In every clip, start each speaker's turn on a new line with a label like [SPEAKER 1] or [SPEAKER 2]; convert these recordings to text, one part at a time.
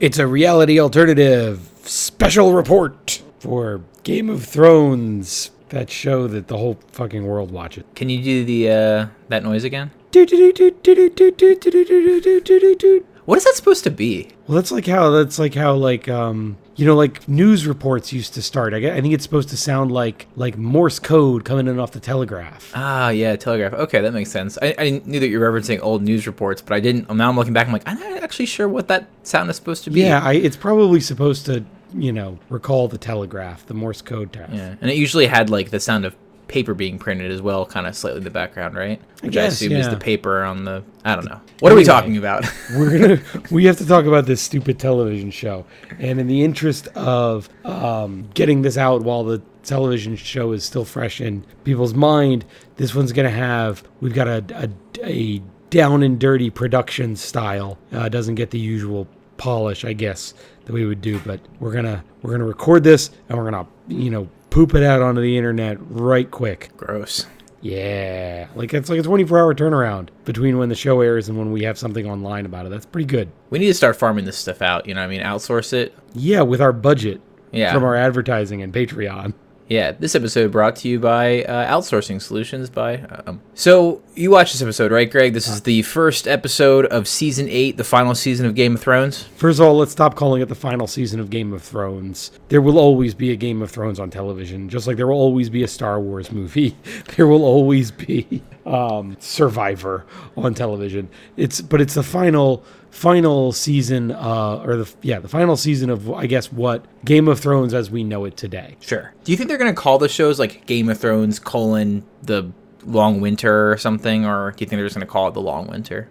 [SPEAKER 1] It's a reality alternative special report for Game of Thrones. That show that the whole fucking world watches.
[SPEAKER 2] Can you do the uh, that noise again? What is that supposed to be?
[SPEAKER 1] Well, that's like how that's like how like um you know like news reports used to start. I, gue- I think it's supposed to sound like like Morse code coming in off the telegraph.
[SPEAKER 2] Ah, yeah, telegraph. Okay, that makes sense. I, I knew that you were referencing old news reports, but I didn't. Now I'm looking back. I'm like, I'm not actually sure what that sound is supposed to be.
[SPEAKER 1] Yeah, I, it's probably supposed to you know recall the telegraph, the Morse code test.
[SPEAKER 2] Yeah, and it usually had like the sound of paper being printed as well, kind of slightly in the background, right? Which I,
[SPEAKER 1] guess,
[SPEAKER 2] assume is the paper on the. I don't know. What are we talking about?
[SPEAKER 1] we're gonna we have to talk about this stupid television show and in the interest of um, getting this out while the television show is still fresh in people's mind this one's gonna have we've got a, a, a down and dirty production style uh, doesn't get the usual polish i guess that we would do but we're gonna we're gonna record this and we're gonna you know poop it out onto the internet right quick
[SPEAKER 2] Gross.
[SPEAKER 1] yeah, like it's like a 24 hour turnaround between when the show airs and when we have something online about it. That's pretty good.
[SPEAKER 2] We need to start farming this stuff out. You know, what I mean, outsource it.
[SPEAKER 1] Yeah, with our budget
[SPEAKER 2] Yeah.
[SPEAKER 1] from our advertising and Patreon.
[SPEAKER 2] Yeah, this episode brought to you by uh, Outsourcing Solutions by. Um, so you watched this episode, right, Greg? This is the first episode of season eight, the final season of Game of Thrones.
[SPEAKER 1] First of all, let's stop calling it the final season of Game of Thrones. There will always be a Game of Thrones on television, just like there will always be a Star Wars movie. There will always be um, Survivor on television. It's but it's the final final season, uh, or the yeah the final season of I guess what Game of Thrones as we know it today.
[SPEAKER 2] Sure. Do you think they're gonna call the shows like Game of Thrones colon the Long Winter or something, or do you think they're just gonna call it the Long Winter?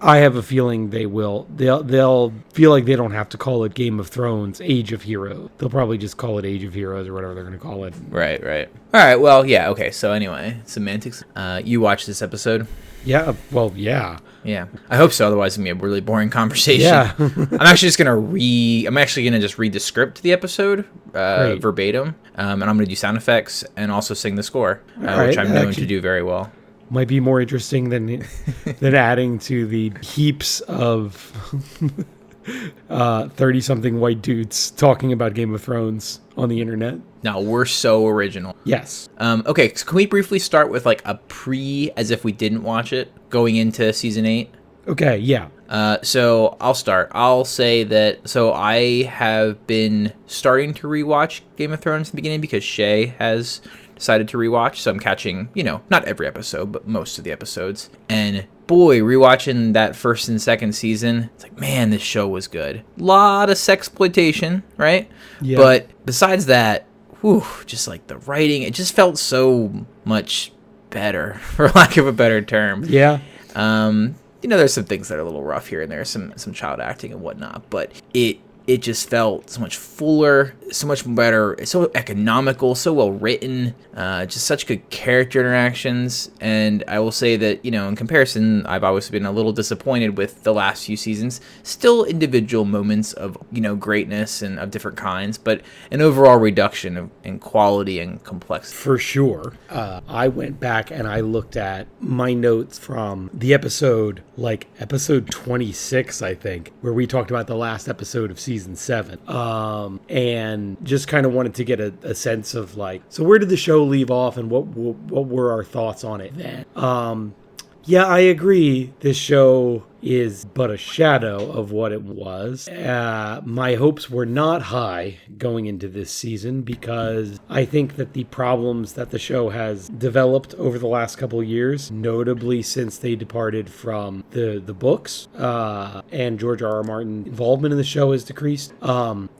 [SPEAKER 1] I have a feeling they will. They'll they'll feel like they don't have to call it Game of Thrones Age of Heroes. They'll probably just call it Age of Heroes or whatever they're going to call it.
[SPEAKER 2] Right, right. All right. Well, yeah. Okay. So anyway, semantics. Uh, you watched this episode.
[SPEAKER 1] Yeah. Well, yeah.
[SPEAKER 2] Yeah, I hope so. Otherwise, it's gonna be a really boring conversation.
[SPEAKER 1] Yeah.
[SPEAKER 2] I'm actually just gonna re. I'm actually gonna just read the script to the episode uh, verbatim, um, and I'm gonna do sound effects and also sing the score, uh,
[SPEAKER 1] All
[SPEAKER 2] which I'm known
[SPEAKER 1] actually-
[SPEAKER 2] to do very well.
[SPEAKER 1] Might be more interesting than than adding to the heaps of uh, thirty something white dudes talking about Game of Thrones on the internet.
[SPEAKER 2] No, we're so original.
[SPEAKER 1] Yes.
[SPEAKER 2] Um, okay, so can we briefly start with like a pre, as if we didn't watch it, going into season eight?
[SPEAKER 1] Okay. Yeah.
[SPEAKER 2] Uh, so I'll start. I'll say that. So I have been starting to rewatch Game of Thrones in the beginning because Shay has decided to rewatch. So I'm catching, you know, not every episode, but most of the episodes. And boy, rewatching that first and second season, it's like, man, this show was good. Lot of sexploitation, right?
[SPEAKER 1] Yeah.
[SPEAKER 2] But besides that, whew, just like the writing, it just felt so much better, for lack of a better term.
[SPEAKER 1] Yeah.
[SPEAKER 2] Um, you know, there's some things that are a little rough here and there, some some child acting and whatnot, but it it just felt so much fuller, so much better, so economical, so well written, uh, just such good character interactions. And I will say that, you know, in comparison, I've always been a little disappointed with the last few seasons. Still individual moments of, you know, greatness and of different kinds, but an overall reduction of, in quality and complexity.
[SPEAKER 1] For sure. Uh, I went back and I looked at my notes from the episode, like episode 26, I think, where we talked about the last episode of season seven. Um, and just kind of wanted to get a, a sense of like, so where did the show leave off and what, what, what were our thoughts on it then? Um, yeah, I agree. This show is but a shadow of what it was. Uh, my hopes were not high going into this season because I think that the problems that the show has developed over the last couple years, notably since they departed from the the books uh, and George R. R. Martin involvement in the show has decreased. Um,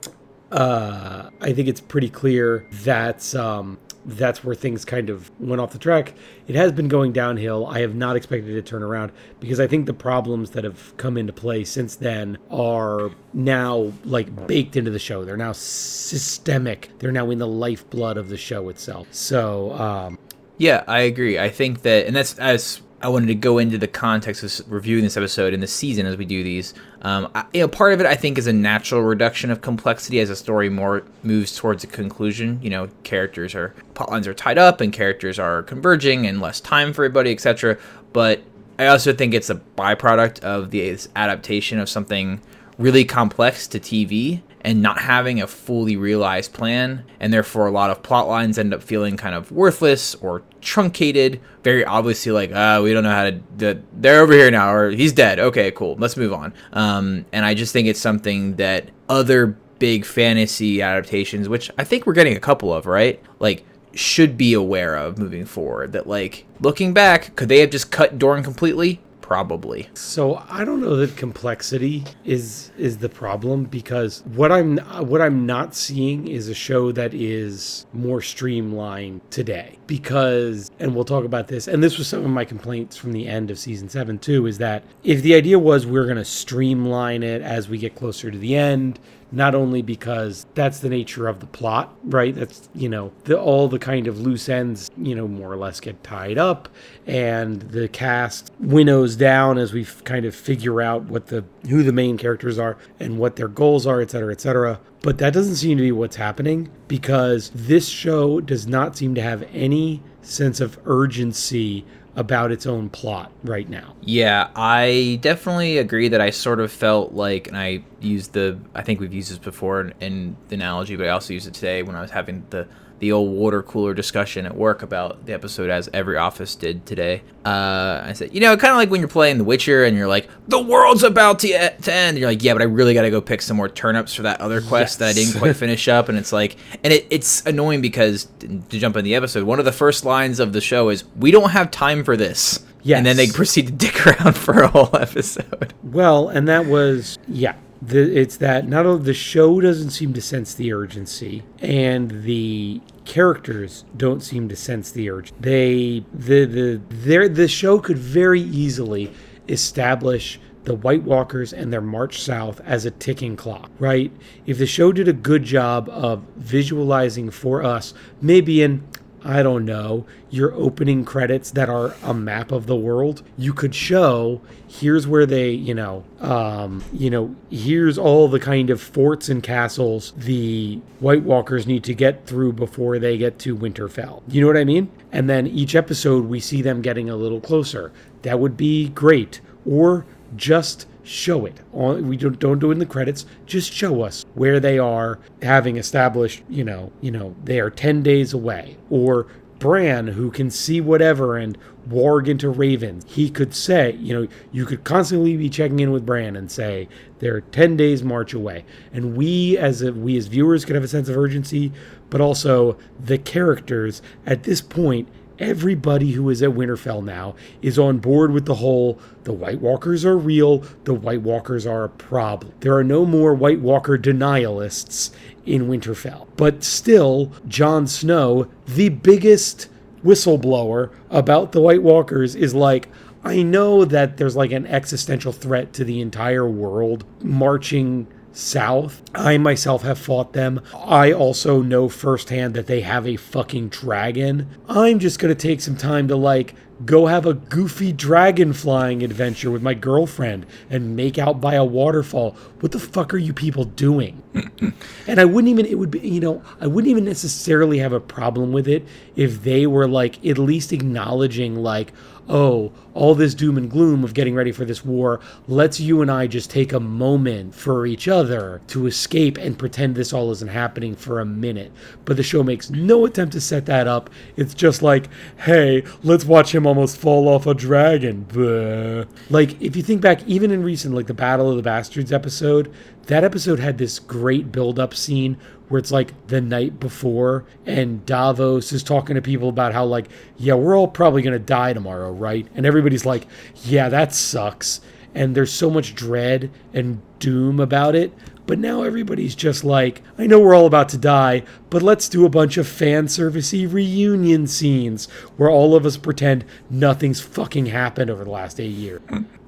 [SPEAKER 1] uh, I think it's pretty clear that um, that's where things kind of went off the track. It has been going downhill. I have not expected it to turn around because I think the problems that have come into play since then are now like baked into the show. They're now systemic. They're now in the lifeblood of the show itself. So um,
[SPEAKER 2] Yeah, I agree. I think that, and that's as I wanted to go into the context of reviewing this episode in the season as we do these. Um, I, you know, part of it I think is a natural reduction of complexity as a story more moves towards a conclusion. You know, characters are plot lines are tied up and characters are converging and less time for everybody, etc. But I also think it's a byproduct of the adaptation of something really complex to TV and not having a fully realized plan, and therefore a lot of plot lines end up feeling kind of worthless or truncated. Very obviously, like, ah, we don't know how to. they're over here now, or he's dead. Okay, cool. Let's move on. Um, and I just think it's something that other big fantasy adaptations, which I think we're getting a couple of, right? Like, should be aware of moving forward. That, like, looking back, could they have just cut Dorne completely? Probably.
[SPEAKER 1] So I don't know that complexity is is the problem because what I'm what I'm not seeing is a show that is more streamlined today. Because and we'll talk about this and this was some of my complaints from the end of season 7 too is that if the idea was we're going to streamline it as we get closer to the end not only because that's the nature of the plot, right? That's, you know, the, all the kind of loose ends, you know, more or less get tied up and the cast winnows down as we kind of figure out what the who the main characters are and what their goals are, et cetera, et cetera. But that doesn't seem to be what's happening because this show does not seem to have any sense of urgency about its own plot right now.
[SPEAKER 2] Yeah, I definitely agree that I sort of felt like, and I used the, I think we've used this before in, in the analogy, but I also used it today when I was having the the old water cooler discussion at work about the episode as every office did today. Uh, I said, you know, kind of like when you're playing The Witcher and you're like, the world's about to, to end. And you're like, yeah, but I really got to go pick some more turnips for that other quest yes. that I didn't quite finish up. And it's like, and it, it's annoying because to jump in the episode, one of the first lines of the show is, we don't have time for this. Yes. And then they proceed to dick around for a whole episode.
[SPEAKER 1] Well, and that was, yeah, the, it's that not only the show doesn't seem to sense the urgency, and the characters don't seem to sense the urgency. They the the the show could very easily establish the White Walkers and their march south as a ticking clock, right? If the show did a good job of visualizing for us, maybe in I don't know, your opening credits that are a map of the world, you could show here's where they, you know, um, you know, here's all the kind of forts and castles the White Walkers need to get through before they get to Winterfell. You know what I mean? And then each episode we see them getting a little closer. That would be great. Or just show it. We don't don't do it in the credits. Just show us where they are, having established, you know, you know, they are ten days away. Or Bran, who can see whatever and warg into ravens, he could say, you know, you could constantly be checking in with Bran and say they're ten days march away. And we as a, we as viewers could have a sense of urgency, but also the characters at this point everybody who is at Winterfell now is on board with the whole the White Walkers are real, the White Walkers are a problem. There are no more White Walker denialists in Winterfell. But still, Jon Snow, the biggest whistleblower about the White Walkers, is like, I know that there's like an existential threat to the entire world marching south. I myself have fought them. I also know firsthand that they have a fucking dragon. I'm just gonna take some time to like go have a goofy dragon flying adventure with my girlfriend and make out by a waterfall. What the fuck are you people doing? and I wouldn't even, it would be, you know, I wouldn't even necessarily have a problem with it if they were like at least acknowledging, like, oh, all this doom and gloom of getting ready for this war, let's you and I just take a moment for each other to escape and pretend this all isn't happening for a minute. But the show makes no attempt to set that up. It's just like, hey, let's watch him almost fall off a dragon. Blah. Like, if you think back, even in recent, like the Battle of the Bastards episode, that episode had this great build up scene where it's like the night before and Davos is talking to people about how like yeah we're all probably going to die tomorrow right? And everybody's like yeah that sucks. And there's so much dread and doom about it. But now everybody's just like, I know we're all about to die, but let's do a bunch of fan servicey reunion scenes where all of us pretend nothing's fucking happened over the last eight years.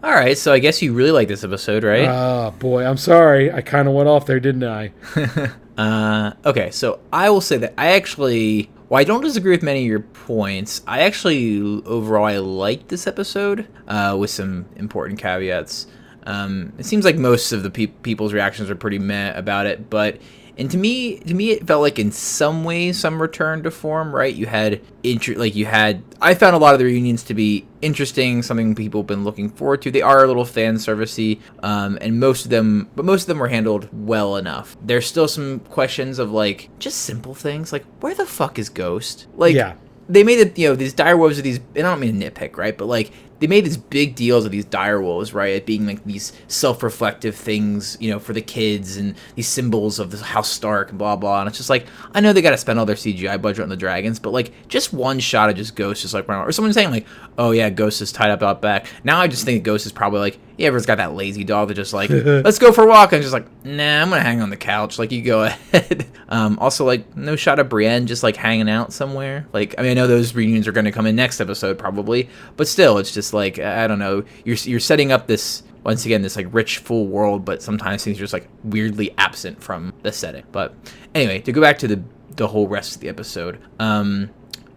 [SPEAKER 2] All right, so I guess you really like this episode, right?
[SPEAKER 1] Oh boy, I'm sorry. I kind of went off there, didn't I?
[SPEAKER 2] Uh, okay, so I will say that I actually, well, I don't disagree with many of your points. I actually, overall, I like this episode uh, with some important caveats. Um, it seems like most of the pe- people's reactions are pretty meh about it, but And to me, to me, it felt like in some ways some return to form. Right? You had inter- like you had. I found a lot of the reunions to be interesting, something people have been looking forward to. They are a little fan servicey, um, and most of them, but most of them were handled well enough. There's still some questions of like just simple things, like where the fuck is Ghost? Like,
[SPEAKER 1] Yeah.
[SPEAKER 2] they made it, you know, these dire wolves are these, and I don't mean to nitpick, right? But like, they made these big deals of these dire wolves, right? It being like these self-reflective things, you know, for the kids and these symbols of the House Stark and blah blah. And it's just like, I know they got to spend all their CGI budget on the dragons, but like, just one shot of just Ghost, just like, running or someone saying like, oh yeah, Ghost is tied up out back. Now I just think Ghost is probably like, yeah, everyone's got that lazy dog that just like, let's go for a walk, and just like, nah, I'm gonna hang on the couch. Like, you go ahead. um, also, like, no shot of Brienne just like hanging out somewhere. Like, I mean, I know those reunions are gonna come in next episode probably, but still, it's just like, I don't know. You're you're setting up this once again this like rich full world, but sometimes things are just like weirdly absent from the setting. But anyway, to go back to the the whole rest of the episode. Um,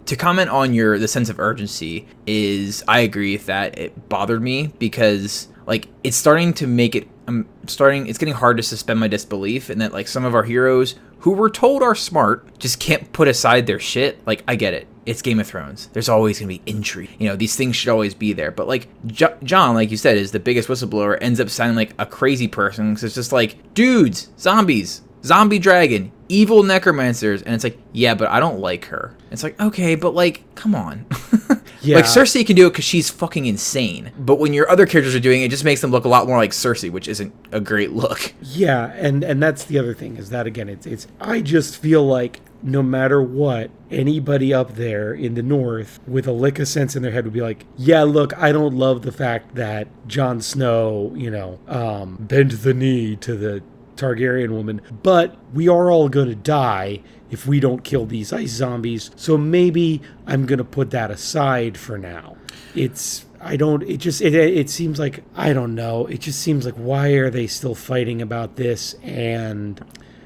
[SPEAKER 2] to comment on your the sense of urgency is I agree with that it bothered me because like it's starting to make it I'm starting it's getting hard to suspend my disbelief and that like some of our heroes who we're told are smart just can't put aside their shit. Like I get it. It's Game of Thrones. There's always going to be intrigue. You know these things should always be there. But like jo- Jon like you said is the biggest whistleblower ends up sounding like a crazy person because it's just like dudes zombies zombie dragon, evil necromancers, and it's like, yeah, but I don't like her. It's like, okay, but like, come on.
[SPEAKER 1] Yeah.
[SPEAKER 2] Like Cersei can do it because she's fucking insane. But when your other characters are doing it, it just makes them look a lot more like Cersei, which isn't a great look.
[SPEAKER 1] Yeah, and and that's the other thing is that again, it's it's. I just feel like no matter what, anybody up there in the north with a lick of sense in their head would be like, yeah, look, I don't love the fact that Jon Snow, you know, um, bent the knee to the Targaryen woman, but we are all gonna die if we don't kill these ice zombies. So maybe I'm gonna put that aside for now. It's I don't. It just it it seems like I don't know. It just seems like why are they still fighting about this? And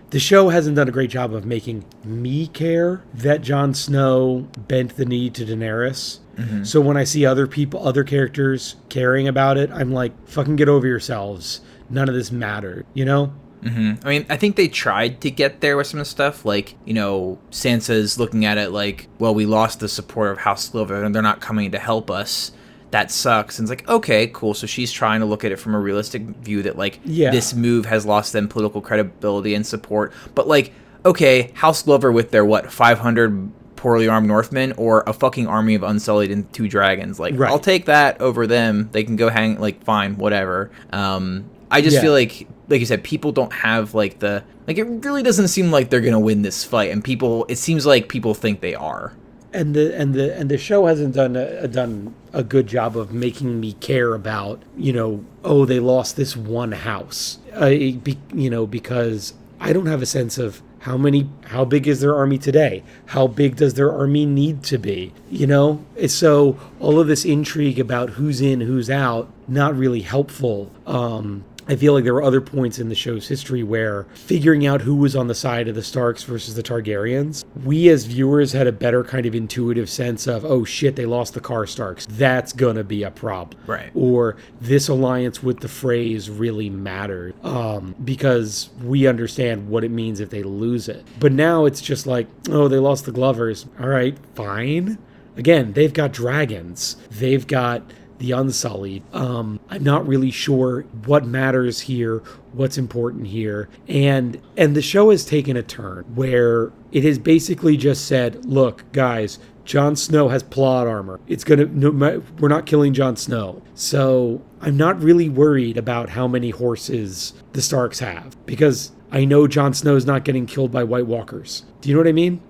[SPEAKER 1] the show hasn't done a great job of making me care that Jon Snow bent the knee to Daenerys. Mm-hmm. So when I see other people, other characters caring about it, I'm like, fucking get over yourselves. None of this mattered, you know?
[SPEAKER 2] I mean, I think they tried to get there with some of the stuff. Like, you know, Sansa's looking at it like, well, we lost the support of House Glover and they're not coming to help us. That sucks. And it's like, okay, cool. So she's trying to look at it from a realistic view that, like,
[SPEAKER 1] Yeah.
[SPEAKER 2] this move has lost them political credibility and support. But, like, okay, House Glover with their, what, 500 poorly armed Northmen or a fucking army of Unsullied and two dragons. Like,
[SPEAKER 1] Right.
[SPEAKER 2] I'll take that over them. They can go hang, like, fine, whatever. Um, I just
[SPEAKER 1] Yeah.
[SPEAKER 2] feel like like you said people don't have like the like it really doesn't seem like they're gonna win this fight and people it seems like people think they are.
[SPEAKER 1] And the and the and the show hasn't done a, done a good job of making me care about you know oh they lost this one house. Uh, be, you know because I don't have a sense of how many how big is their army today? How big does their army need to be? You know? So all of this intrigue about who's in who's out not really helpful. Um I feel like there were other points in the show's history where figuring out who was on the side of the Starks versus the Targaryens, we as viewers had a better kind of intuitive sense of, oh shit, they lost the Karstarks. That's gonna be a problem.
[SPEAKER 2] Right.
[SPEAKER 1] Or this alliance with the Freys really mattered um, because we understand what it means if they lose it. But now it's just like, oh, they lost the Glovers. All right, fine. Again, they've got dragons. They've got the Unsullied. Um, I'm not really sure what matters here, what's important here, and and the show has taken a turn where it has basically just said, "Look, guys." Jon Snow has plot armor. It's gonna. No, we're not killing Jon Snow, so I'm not really worried about how many horses the Starks have because I know Jon Snow is not getting killed by White Walkers. Do you know what I mean?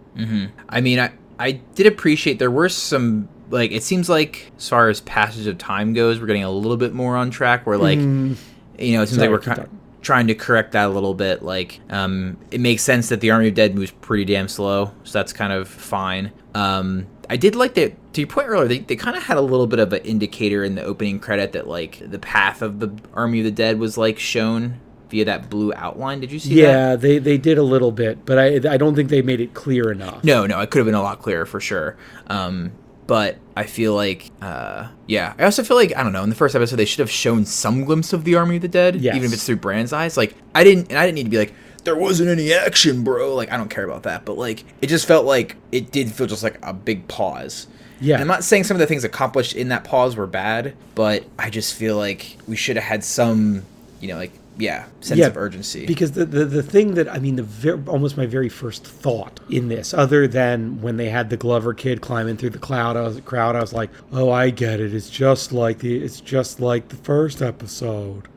[SPEAKER 2] i mean i i did appreciate there were some like it seems like as far as passage of time goes we're getting a little bit more on track where like you know it seems
[SPEAKER 1] Sorry,
[SPEAKER 2] like we're
[SPEAKER 1] keep
[SPEAKER 2] ki- trying to correct that a little bit like um it makes sense that the army of dead moves pretty damn slow so that's kind of fine um I did like that. To your point earlier, they, they kind of had a little bit of an indicator in the opening credit that like the path of the army of the dead was like shown via that blue outline. Did you see that?
[SPEAKER 1] Yeah, they they did a little bit, but I I don't think they made it clear enough.
[SPEAKER 2] No, no, it could have been a lot clearer for sure. Um, but I feel like, uh, yeah, I also feel like I don't know. In the first episode, they should have shown some glimpse of the Army of the Dead,
[SPEAKER 1] Yes.
[SPEAKER 2] even if it's through Bran's eyes. Like I didn't, and I didn't need to be like, there wasn't any action, bro. Like I don't care about that, but like it just felt like it did feel just like a big pause.
[SPEAKER 1] Yeah.
[SPEAKER 2] And I'm not saying some of the things accomplished in that pause were bad, but I just feel like we should have had some, you know, like yeah, sense of urgency.
[SPEAKER 1] Because the, the, the thing that, I mean, the ver- almost my very first thought in this, other than when they had the Glover kid climbing through the cloud, I was, crowd, I was like, oh, I get it. It's just like the, it's just like the first episode.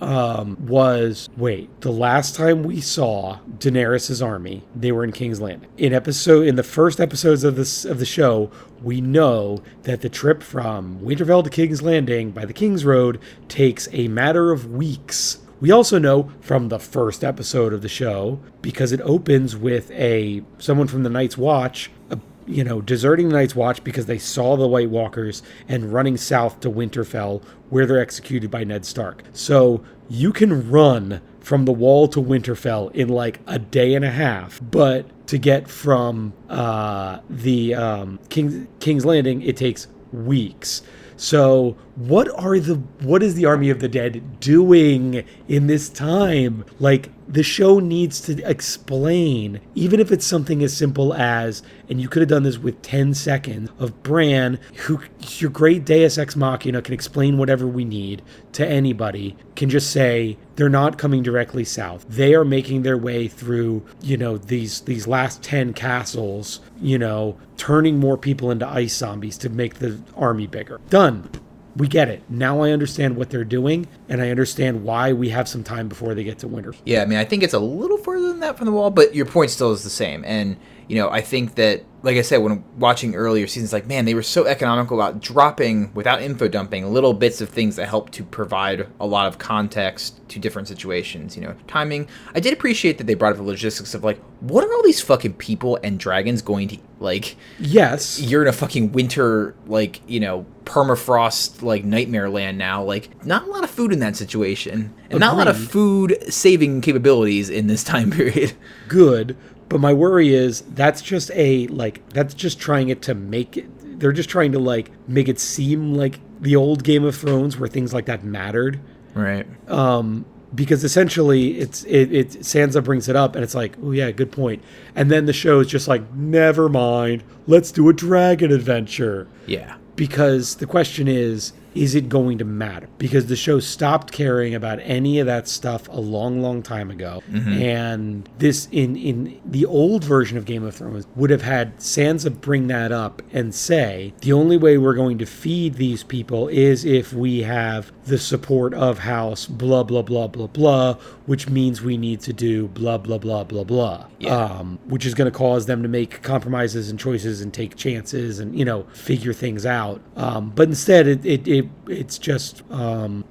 [SPEAKER 1] Um, was wait the last time we saw Daenerys's army they were in King's Landing in episode in the first episodes of this of the show we know that the trip from Winterfell to King's Landing by the King's Road takes a matter of weeks we also know from the first episode of the show because it opens with a someone from the Night's Watch, uh, you know, deserting the Night's Watch because they saw the White Walkers and running south to Winterfell where they're executed by Ned Stark. So you can run from the wall to Winterfell in like a day and a half, but to get from uh, the um, King's King's Landing, it takes weeks. So, what are the what is the army of the dead doing in this time? Like the show needs to explain, even if it's something as simple as, and you could have done this with 10 seconds of Bran, who your great Deus Ex Machina can explain whatever we need to anybody, can just say they're not coming directly south. They are making their way through, you know, these these last 10 castles, you know, turning more people into ice zombies to make the army bigger. Done. We get it. Now I understand what they're doing, and I understand why we have some time before they get to winter.
[SPEAKER 2] Yeah, I mean, I think it's a little further than that from the wall, but your point still is the same. And you know, I think that, like I said, when watching earlier seasons, like man, they were so economical about dropping without info dumping little bits of things that help to provide a lot of context to different situations. You know, timing. I did appreciate that they brought up the logistics of like, what are all these fucking people and dragons going to like?
[SPEAKER 1] Yes.
[SPEAKER 2] You're in a fucking winter, like you know, permafrost like nightmare land now. Like, not a lot of food in that situation, and not a lot of food saving capabilities in this time period.
[SPEAKER 1] good but my worry is that's just a like that's just trying it to make it they're just trying to like make it seem like the old game of thrones where things like that mattered
[SPEAKER 2] Right.
[SPEAKER 1] um because essentially it's it, it sansa brings it up and it's like oh yeah good point and then the show is just like never mind let's do a dragon adventure
[SPEAKER 2] Yeah.
[SPEAKER 1] because the question is is it going to matter? Because the show stopped caring about any of that stuff a long long time ago. Mm-hmm. And this in in the old version of game of thrones would have had sansa bring that up and say the only way we're going to feed these people is if we have the support of house blah blah blah blah blah which means we need to do blah blah blah blah blah
[SPEAKER 2] Yeah.
[SPEAKER 1] um, which is going to cause them to make compromises and choices and take chances and you know figure things out. Um, but instead, it, it, it it's just um,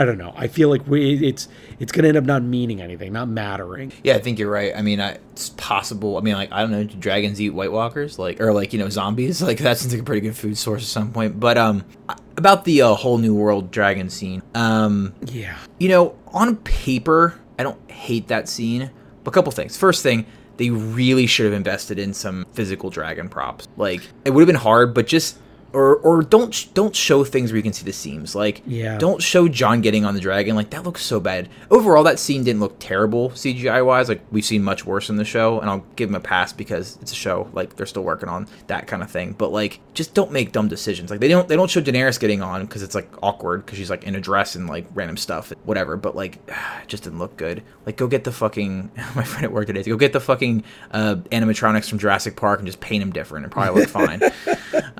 [SPEAKER 1] I don't know. I feel like we it's it's going to end up not meaning anything, not mattering.
[SPEAKER 2] Yeah, I think you're right. I mean, I, it's possible. I mean, like I don't know, do dragons eat White Walkers, like or like you know zombies? Like that seems like a pretty good food source at some point. But um, about the uh, whole new world dragon scene. Um,
[SPEAKER 1] Yeah,
[SPEAKER 2] you know, on paper, I don't hate that scene. But a couple things. First thing, they really should have invested in some physical dragon props. Like it would have been hard, but just or or don't don't show things where you can see the seams. Like
[SPEAKER 1] Yeah.
[SPEAKER 2] don't show Jon getting on the dragon. Like that looks so bad. Overall, that scene didn't look terrible CGI wise. Like we've seen much worse in the show, and I'll give him a pass because it's a show. Like they're still working on that kind of thing. But like, just don't make dumb decisions. Like they don't they don't show Daenerys getting on because it's like awkward because she's like in a dress and like random stuff, whatever. But like, it just didn't look good. Like go get the fucking my friend at work today. Go get the fucking uh, animatronics from Jurassic Park and just paint them different. and probably look fine.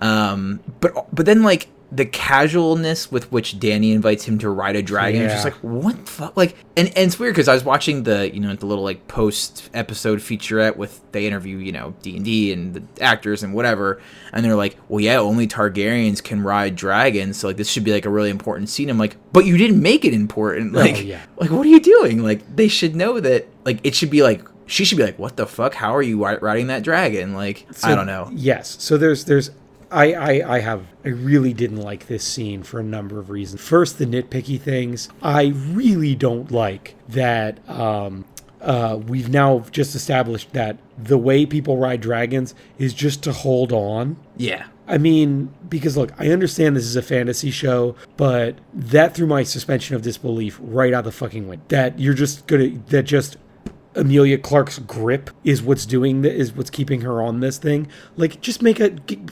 [SPEAKER 2] Um, but but then like the casualness with which Dany invites him to ride a dragon, it's just like what the fuck? Like, and, and it's weird because I was watching the you know the little like post episode featurette with they interview you know D and D and the actors and whatever, and they're like, well yeah, only Targaryens can ride dragons, so like this should be like a really important scene. I'm like, but you didn't make it important. Like,
[SPEAKER 1] yeah.
[SPEAKER 2] like what are you doing? Like they should know that. Like it should be like. She should be like, "What the fuck? How are you riding that dragon?" Like, I don't know.
[SPEAKER 1] Yes. So there's there's I, I I have I really didn't like this scene for a number of reasons. First, the nitpicky things. I really don't like that um uh, we've now just established that the way people ride dragons is just to hold on.
[SPEAKER 2] Yeah,
[SPEAKER 1] I mean, because look, I understand this is a fantasy show, but that threw my suspension of disbelief right out the fucking window. That you're just gonna that just Emilia Clarke's grip is what's doing that is what's keeping her on this thing. Like, just make a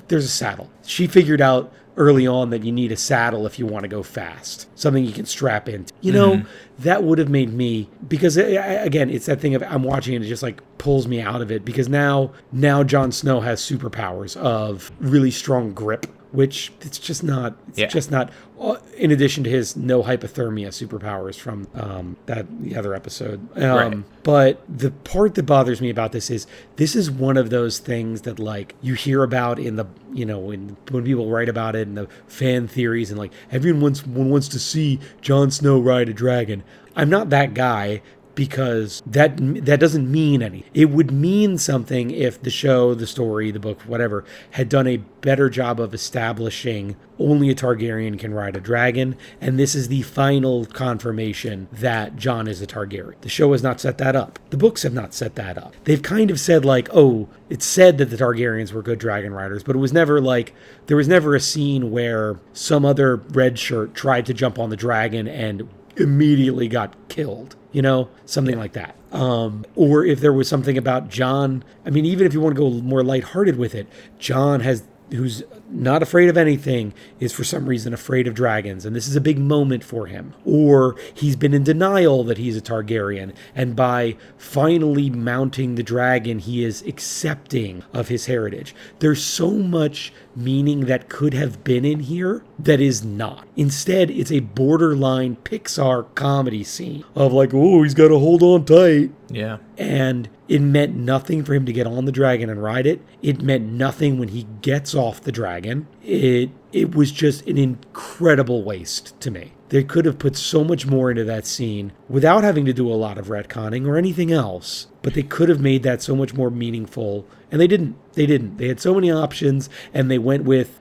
[SPEAKER 1] there's a saddle. She figured out early on that you need a saddle if you want to go fast, something you can strap into. You know, mm-hmm. that would have made me because again, it's that thing of I'm watching and it just like pulls me out of it because now now Jon Snow has superpowers of really strong grip which it's just not it's yeah. just not uh, in addition to his no hypothermia superpowers from um, that the other episode um, right. but the part that bothers me about this is this is one of those things that like you hear about in the you know when when people write about it and the fan theories and like everyone wants wants to see Jon Snow ride a dragon I'm not that guy because that that doesn't mean anything. It would mean something if the show, the story, the book, whatever, had done a better job of establishing only a Targaryen can ride a dragon, and this is the final confirmation that Jon is a Targaryen. The show has not set that up. The books have not set that up. They've kind of said like, oh, it's said that the Targaryens were good dragon riders, but it was never like there was never a scene where some other red shirt tried to jump on the dragon and immediately got killed you know, something yeah. like that. Um, or if there was something about Jon, I mean, even if you want to go more lighthearted with it, Jon has who's not afraid of anything is for some reason afraid of dragons. And this is a big moment for him. Or he's been in denial that he's a Targaryen. And by finally mounting the dragon he is accepting of his heritage. There's so much meaning that could have been in here that is not. Instead it's a borderline Pixar comedy scene of like oh he's got to hold on tight.
[SPEAKER 2] Yeah.
[SPEAKER 1] And it meant nothing for him to get on the dragon and ride it. It meant nothing when he gets off the dragon. It it was just an incredible waste to me. They could have put so much more into that scene without having to do a lot of retconning or anything else. But they could have made that so much more meaningful, and they didn't. They didn't. They had so many options, and they went with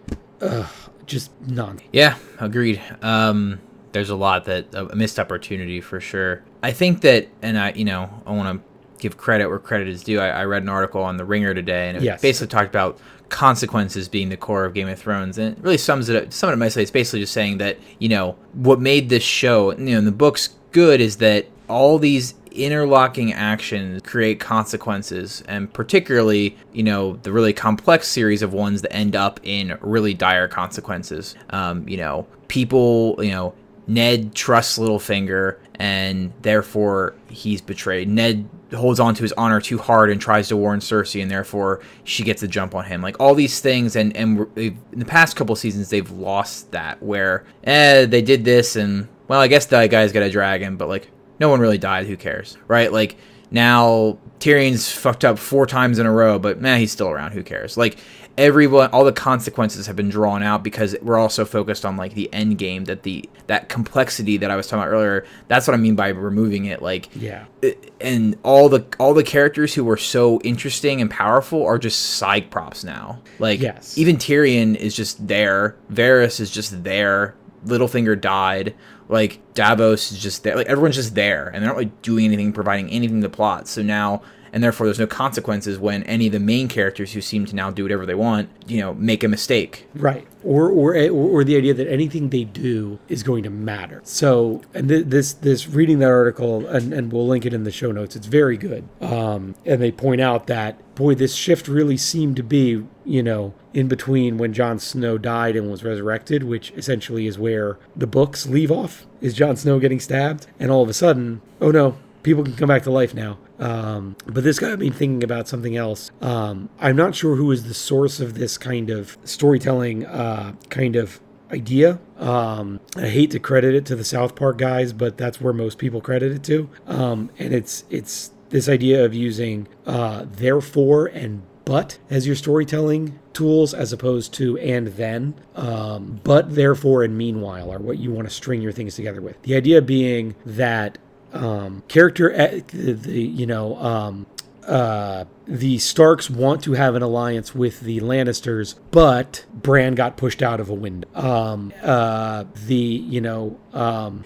[SPEAKER 1] just none.
[SPEAKER 2] Yeah, agreed. Um, there's a lot that a missed opportunity for sure. I think that, and I, you know, I want to give credit where credit is due. I, I read an article on the Ringer today, and it yes. basically talked about consequences being the core of Game of Thrones, and it really sums it up. Sum it up nicely. It's basically just saying that you know what made this show, you know, in the books good is that all these interlocking actions create consequences and particularly you know the really complex series of ones that end up in really dire consequences um, you know people you know ned trusts littlefinger and therefore he's betrayed ned holds on to his honor too hard and tries to warn Cersei, and therefore she gets a jump on him. Like all these things, and and in the past couple seasons they've lost that where eh they did this, and well I guess that guy's got a dragon, but like no one really died. Who cares, right? Like now Tyrion's fucked up four times in a row, but man, he's still around. Who cares? Like everyone all the consequences have been drawn out because we're also focused on like the end game that the that complexity that I was talking about earlier that's what I mean by removing it like
[SPEAKER 1] yeah.
[SPEAKER 2] Eh, and all the all the characters who were so interesting and powerful are just side props now. Like
[SPEAKER 1] yes.
[SPEAKER 2] even Tyrion is just there. Varys is just there. Littlefinger died. Like Davos is just there. Like everyone's just there and they're not like doing anything providing anything to the plot. So now and therefore there's no consequences when any of the main characters who seem to now do whatever they want, you know, make a mistake.
[SPEAKER 1] Right. Or or or, the idea that anything they do is going to matter. So, and th- this this reading that article, and, and we'll link it in the show notes. It's very good. Um, and they point out that boy, this shift really seemed to be, you know, in between when Jon Snow died and was resurrected, which essentially is where the books leave off. Is Jon Snow getting stabbed, and all of a sudden, oh no, people can come back to life now. Um, but this got me thinking about something else. Um, I'm not sure who is the source of this kind of storytelling uh, kind of idea. Um, I hate to credit it to the South Park guys, but that's where most people credit it to. Um, and it's it's this idea of using uh, therefore and but as your storytelling tools as opposed to and then. Um, but, therefore, and meanwhile are what you want to string your things together with. The idea being that um, character, the, the you know, um, uh, the Starks want to have an alliance with the Lannisters, but Bran got pushed out of a window. Um, uh, the you know, um,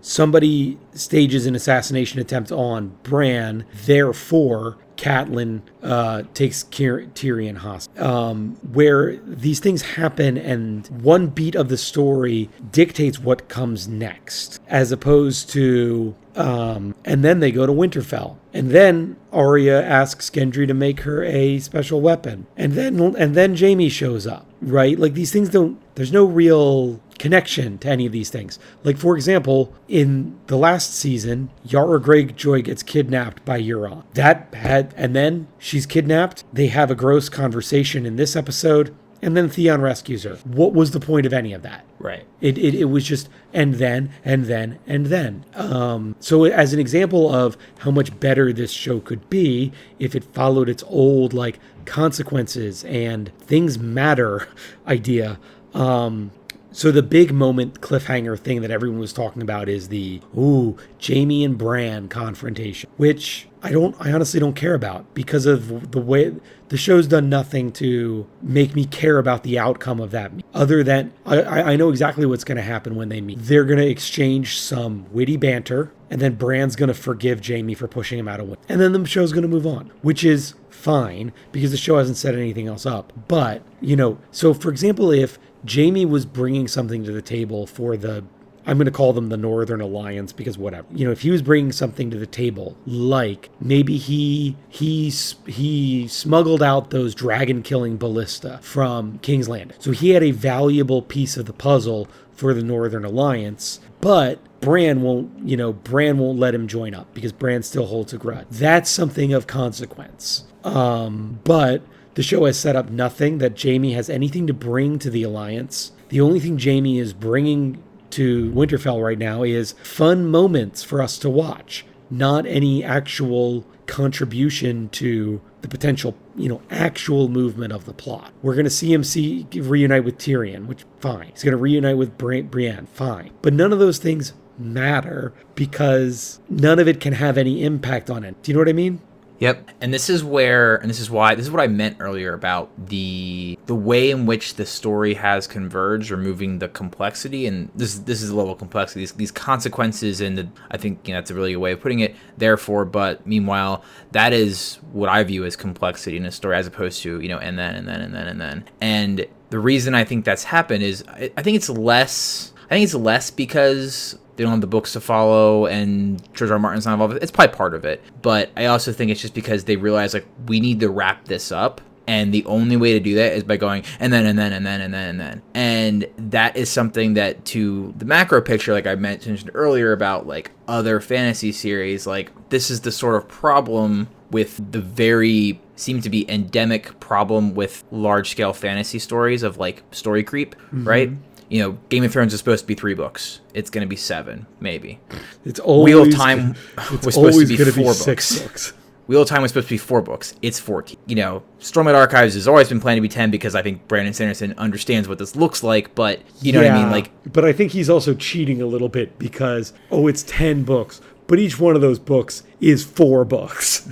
[SPEAKER 1] somebody stages an assassination attempt on Bran, therefore Catelyn uh, takes Tyrion hostage. Um, where these things happen, and one beat of the story dictates what comes next, as opposed to. Um, and then they go to Winterfell, and then Arya asks Gendry to make her a special weapon, and then and then Jaime shows up. Right, like these things don't. There's no real connection to any of these things. Like, for example, in the last season, Yara Greyjoy gets kidnapped by Euron. That had, and then she's kidnapped. They have a gross conversation in this episode, and then Theon rescues her. What was the point of any of that?
[SPEAKER 2] Right.
[SPEAKER 1] It, it, it was just, and then, and then, and then. Um, so, as an example of how much better this show could be if it followed its old, like, consequences and things matter idea, um, so the big moment cliffhanger thing that everyone was talking about is the ooh Jaime and Bran confrontation, which I don't I honestly don't care about because of the way the show's done nothing to make me care about the outcome of that. Other than I, I know exactly what's going to happen when they meet. They're going to exchange some witty banter, and then Bran's going to forgive Jaime for pushing him out of way, and then the show's going to move on, which is fine because the show hasn't set anything else up. But you know, so for example, if Jaime was bringing something to the table for the I'm going to call them the Northern Alliance because whatever. You know, if he was bringing something to the table, like maybe he he he smuggled out those dragon killing ballista from King's Landing. So he had a valuable piece of the puzzle for the Northern Alliance, but Bran won't, you know, Bran won't let him join up because Bran still holds a grudge. That's something of consequence. Um, but the show has set up nothing that Jaime has anything to bring to the Alliance. The only thing Jaime is bringing to Winterfell right now is fun moments for us to watch, not any actual contribution to the potential, you know, actual movement of the plot. We're going to see him see reunite with Tyrion, which fine. He's going to reunite with Bri- Brienne, fine. But none of those things matter because none of it can have any impact on it. Do you know what I mean?
[SPEAKER 2] Yep. And this is where and this is why this is what I meant earlier about the the way in which the story has converged, removing the complexity and this this is a level of complexity, these, these consequences and the I think you know that's a really good way of putting it. Therefore, but meanwhile, that is what I view as complexity in a story as opposed to, you know, and then and then and then and then. And the reason I think that's happened is I, I think it's less I think it's less because they don't have the books to follow and George R. R. Martin's not involved. It's probably part of it. But I also think it's just because they realize like we need to wrap this up. And the only way to do that is by going and then and then and then and then and then. And that is something that to the macro picture, like I mentioned earlier about like other fantasy series, like this is the sort of problem with the very seem to be endemic problem with large scale fantasy stories of like story creep, mm-hmm. right? You know, Game of Thrones is supposed to be three books. It's going to be seven, maybe.
[SPEAKER 1] It's always
[SPEAKER 2] Wheel of Time was supposed to be four
[SPEAKER 1] be
[SPEAKER 2] books.
[SPEAKER 1] Six books.
[SPEAKER 2] Wheel of Time was supposed to be four books. It's 14. You know, Stormlight Archives has always been planned to be 10 because I think Brandon Sanderson understands what this looks like, but you know
[SPEAKER 1] yeah,
[SPEAKER 2] what I mean? Like,
[SPEAKER 1] but I think he's also cheating a little bit because, oh, it's 10 books, but each one of those books is four books.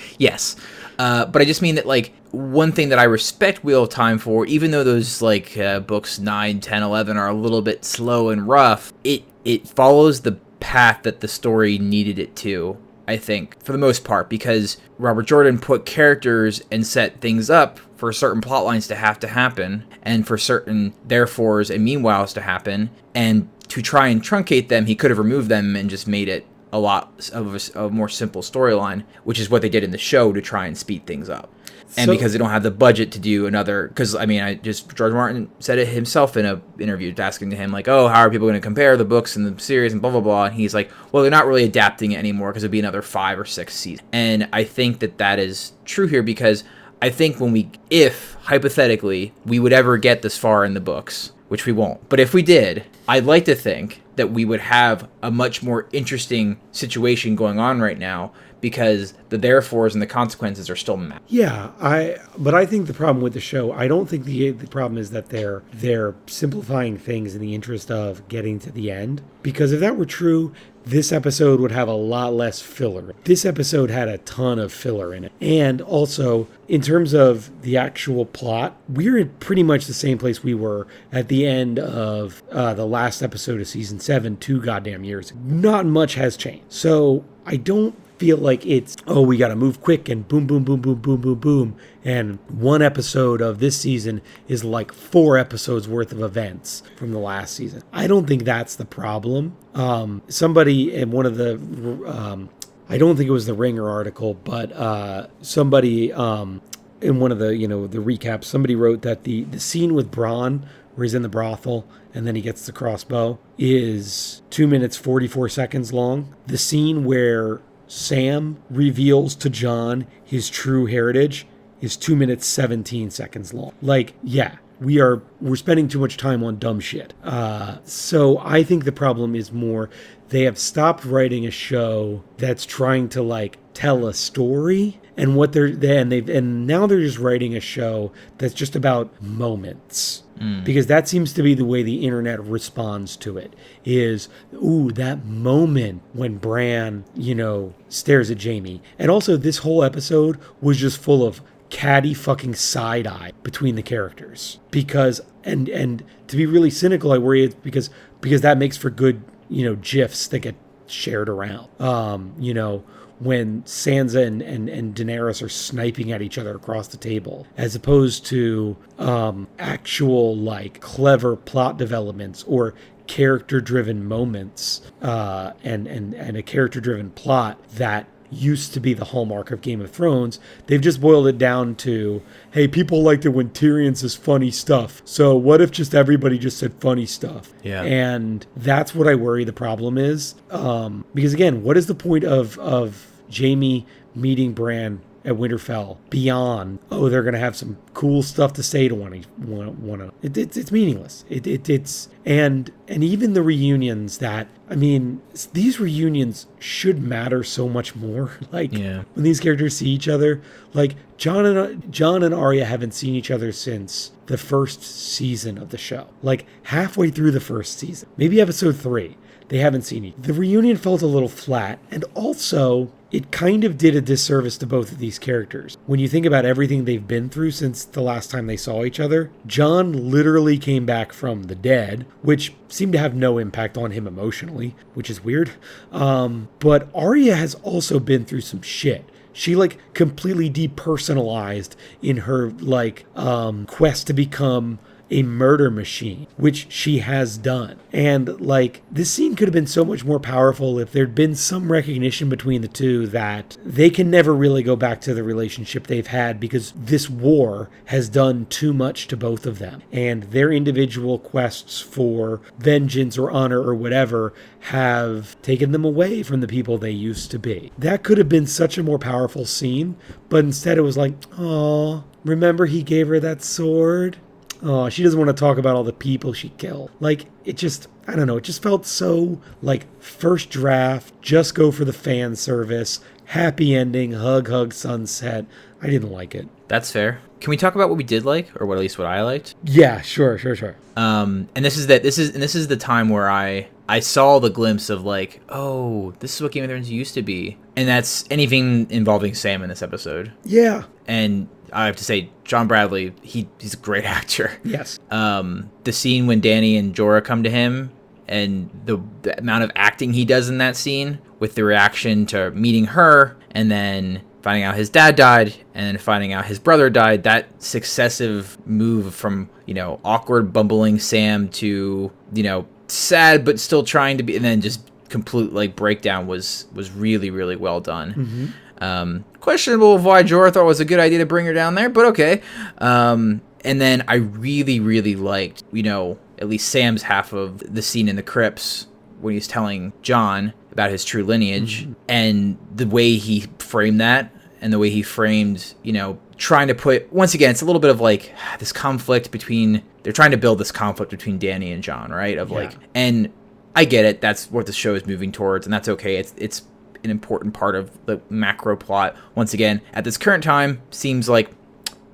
[SPEAKER 2] yes. Uh, but I just mean that, like, one thing that I respect Wheel of Time for, even though those, like, uh, books 9, 10, 11 are a little bit slow and rough, it, it follows the path that the story needed it to, I think, for the most part, because Robert Jordan put characters and set things up for certain plot lines to have to happen, and for certain therefores and meanwhiles to happen, and to try and truncate them, he could have removed them and just made it a lot of a, a more simple storyline, which is what they did in the show to try and speed things up. And so, because they don't have the budget to do another, because I mean, I just George Martin said it himself in a interview, asking to him like, "Oh, how are people going to compare the books and the series and blah blah blah?" And he's like, "Well, they're not really adapting it anymore because it'd be another five or six seasons." And I think that that is true here because I think when we, if hypothetically we would ever get this far in the books, which we won't, but if we did, I'd like to think that we would have a much more interesting situation going on right now because the therefores and the consequences are still met.
[SPEAKER 1] Yeah, I but I think the problem with the show, I don't think the the problem is that they're they're simplifying things in the interest of getting to the end because if that were true, this episode would have a lot less filler. This episode had a ton of filler in it. And also, in terms of the actual plot, we're in pretty much the same place we were at the end of uh, the last episode of season seven, two goddamn years. Not much has changed. So I don't feel like it's oh we got to move quick and boom boom boom boom boom boom boom. And one episode of this season is like four episodes worth of events from the last season. I don't think that's the problem. Um, somebody in one of the um, i don't think it was the ringer article but uh, somebody um, in one of the you know the recaps somebody wrote that the the scene with Bronn where he's in the brothel and then he gets the crossbow is 2 minutes 44 seconds long. The scene where Sam reveals to Jon his true heritage is 2 minutes 17 seconds long. Like, yeah, we are we're spending too much time on dumb shit. Uh, so I think the problem is more they have stopped writing a show that's trying to like tell a story and what they're and they've and now they're just writing a show that's just about moments. Mm. because that seems to be the way the internet responds to it is ooh that moment when Bran you know stares at Jaime and also this whole episode was just full of catty fucking side eye between the characters. Because and and to be really cynical I worry it's because because that makes for good you know gifs that get shared around. Um you know when Sansa and, and, and Daenerys are sniping at each other across the table, as opposed to um, actual like clever plot developments or character driven moments uh, and, and, and a character driven plot that used to be the hallmark of Game of Thrones. They've just boiled it down to, hey, people liked it when Tyrion says funny stuff. So what if just everybody just said funny stuff?
[SPEAKER 2] Yeah.
[SPEAKER 1] And that's what I worry the problem is. Um, because again, what is the point of of Jaime meeting Bran at Winterfell beyond oh they're gonna have some cool stuff to say to one one, one it, it, it's meaningless it, it it's and and even the reunions that I mean these reunions should matter so much more like
[SPEAKER 2] yeah.
[SPEAKER 1] when these characters see each other like Jon and Jon and Arya haven't seen each other since the first season of the show like halfway through the first season maybe episode 3 they haven't seen each. The reunion felt a little flat, and also it kind of did a disservice to both of these characters. When you think about everything they've been through since the last time they saw each other, Jon literally came back from the dead, which seemed to have no impact on him emotionally, which is weird. Um, but Arya has also been through some shit she like completely depersonalized in her like um quest to become a murder machine, which she has done. And like this scene could have been so much more powerful if there'd been some recognition between the two that they can never really go back to the relationship they've had because this war has done too much to both of them. And their individual quests for vengeance or honor or whatever have taken them away from the people they used to be. That could have been such a more powerful scene, but instead it was like, oh, remember he gave her that sword? Oh, she doesn't want to talk about all the people she killed. Like, it just, I don't know, it just felt so like first draft, just go for the fan service, happy ending, hug, hug, sunset. I didn't like it.
[SPEAKER 2] That's fair. Can we talk about what we did like, or what at least what I liked?
[SPEAKER 1] Yeah, sure, sure, sure.
[SPEAKER 2] Um, and this is that this is and this is the time where I I saw the glimpse of like, oh, this is what Game of Thrones used to be, and that's anything involving Sam in this episode.
[SPEAKER 1] Yeah,
[SPEAKER 2] and I have to say, John Bradley, he he's a great actor.
[SPEAKER 1] Yes.
[SPEAKER 2] Um, the scene when Dany and Jorah come to him, and the, the amount of acting he does in that scene, with the reaction to meeting her, and then finding out his dad died, and then finding out his brother died. That successive move from you know awkward, bumbling Sam to you know sad but still trying to be, and then just complete like breakdown was was really really well done.
[SPEAKER 1] Mm-hmm.
[SPEAKER 2] Um, questionable of why Jorah thought it was a good idea to bring her down there, but okay. Um, and then I really, really liked, you know, at least Sam's half of the scene in the crypts when he's telling Jon about his true lineage mm-hmm. and the way he framed that and the way he framed, you know, trying to put once again, it's a little bit of like this conflict between they're trying to build this conflict between Dany and Jon, right? Of yeah. like and I get it, that's what the show is moving towards, and that's okay. It's it's an important part of the macro plot. Once again, at this current time, seems like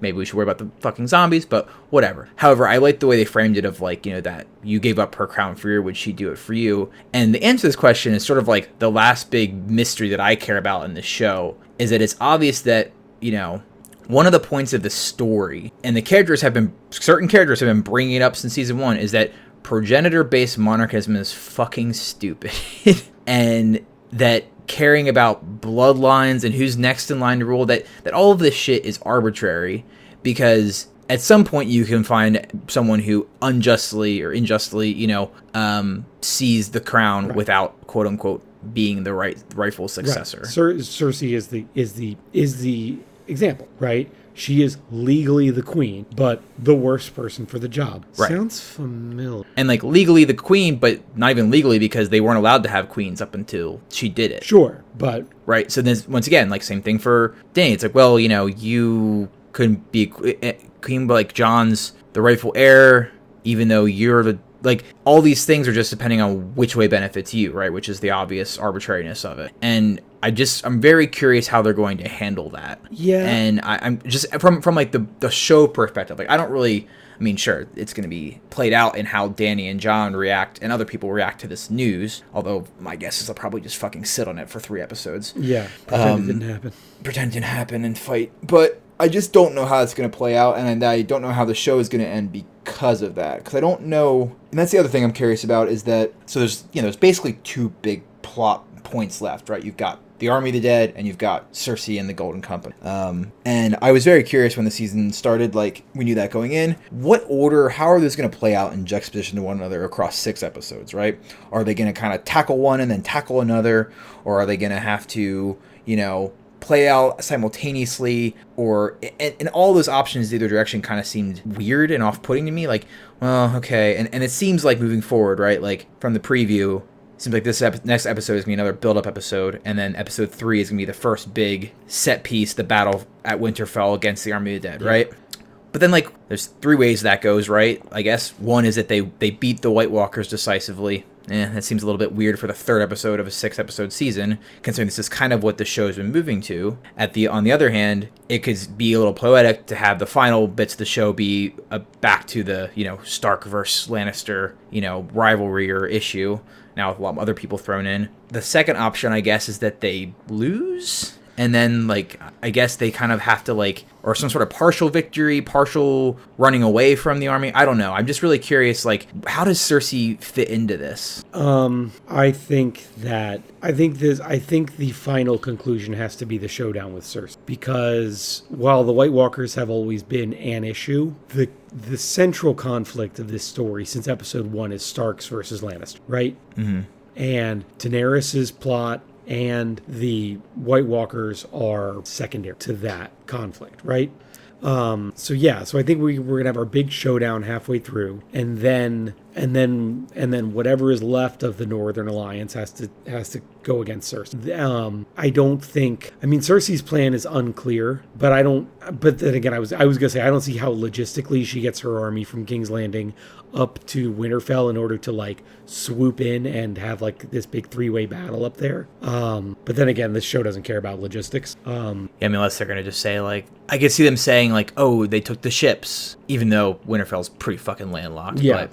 [SPEAKER 2] maybe we should worry about the fucking zombies, but whatever. However, I like the way they framed it of like, you know, that you gave up her crown for you, would she do it for you? And the answer to this question is sort of like the last big mystery that I care about in this show is that it's obvious that, you know, one of the points of the story, and the characters have been, certain characters have been bringing it up since season one, is that progenitor based monarchism is fucking stupid. and that caring about bloodlines and who's next in line to rule that that all of this shit is arbitrary because at some point you can find someone who unjustly or unjustly you know um, sees the crown right. without quote unquote being the right rightful successor right.
[SPEAKER 1] Cer- cersei is the is the is the example right she is legally the queen, but the worst person for the job. Right. Sounds familiar.
[SPEAKER 2] And like legally the queen, but not even legally because they weren't allowed to have queens up until she did it.
[SPEAKER 1] Sure, but
[SPEAKER 2] right. So then once again, like same thing for Dany. It's like, well, you know, you couldn't be eh, queen, but like Jon's the rightful heir, even though you're the like all these things are just depending on which way benefits you, right? Which is the obvious arbitrariness of it. And I just I'm very curious how they're going to handle that.
[SPEAKER 1] Yeah.
[SPEAKER 2] And I, am just from from like the the show perspective, like I don't really I mean, sure, it's going to be played out in how Dany and Jon react and other people react to this news. Although my guess is they'll probably just fucking sit on it for three episodes.
[SPEAKER 1] Yeah, pretend um, it didn't happen.
[SPEAKER 2] Pretend it didn't happen and fight. But I just don't know how it's going to play out, and I don't know how the show is going to end because of that. Because I don't know, and that's the other thing I'm curious about is that so there's you know there's basically two big plot points left, right? You've got the Army of the Dead, and you've got Cersei and the Golden Company. Um, and I was very curious when the season started. Like we knew that going in. What order? How are those going to play out in juxtaposition to one another across six episodes? Right? Are they going to kind of tackle one and then tackle another, or are they going to have to, you know, play out simultaneously or and, and all those options either direction kind of seemed weird and off-putting to me like well okay and, and it seems like moving forward right like from the preview seems like this ep- next episode is gonna be another build-up episode, and then episode three is gonna be the first big set piece, the battle at Winterfell against the Army of the Dead, yeah. right? But then like there's three ways that goes, right? I guess one is that they they beat the White Walkers decisively. Eh, that seems a little bit weird for the third episode of a six episode season, considering this is kind of what the show's been moving to. At the on the other hand, it could be a little poetic to have the final bits of the show be a, back to the you know Stark versus Lannister you know rivalry or issue now with a lot of other people thrown in. The second option, I guess, is that they lose and then like I guess they kind of have to like or some sort of partial victory, partial running away from the army. I don't know. I'm just really curious like how does Cersei fit into this?
[SPEAKER 1] Um I think that I think this I think the final conclusion has to be the showdown with Cersei because while the White Walkers have always been an issue, the the central conflict of this story since episode 1 is Starks versus Lannister, right?
[SPEAKER 2] Mm-hmm
[SPEAKER 1] And Daenerys's plot and the White Walkers are secondary to that conflict, right? Um, so yeah, so I think we, we're gonna have our big showdown halfway through, and then and then and then whatever is left of the Northern Alliance has to has to go against Cersei. Um, I don't think. I mean, Cersei's plan is unclear, but I don't. But then again, I was I was gonna say I don't see how logistically she gets her army from King's Landing up to Winterfell in order to like swoop in and have like this big three way battle up there. Um, but then again, this show doesn't care about logistics. Um,
[SPEAKER 2] yeah, I mean, unless they're gonna just say like, I could see them saying like, oh, they took the ships, even though Winterfell's pretty fucking landlocked.
[SPEAKER 1] Yeah.
[SPEAKER 2] But,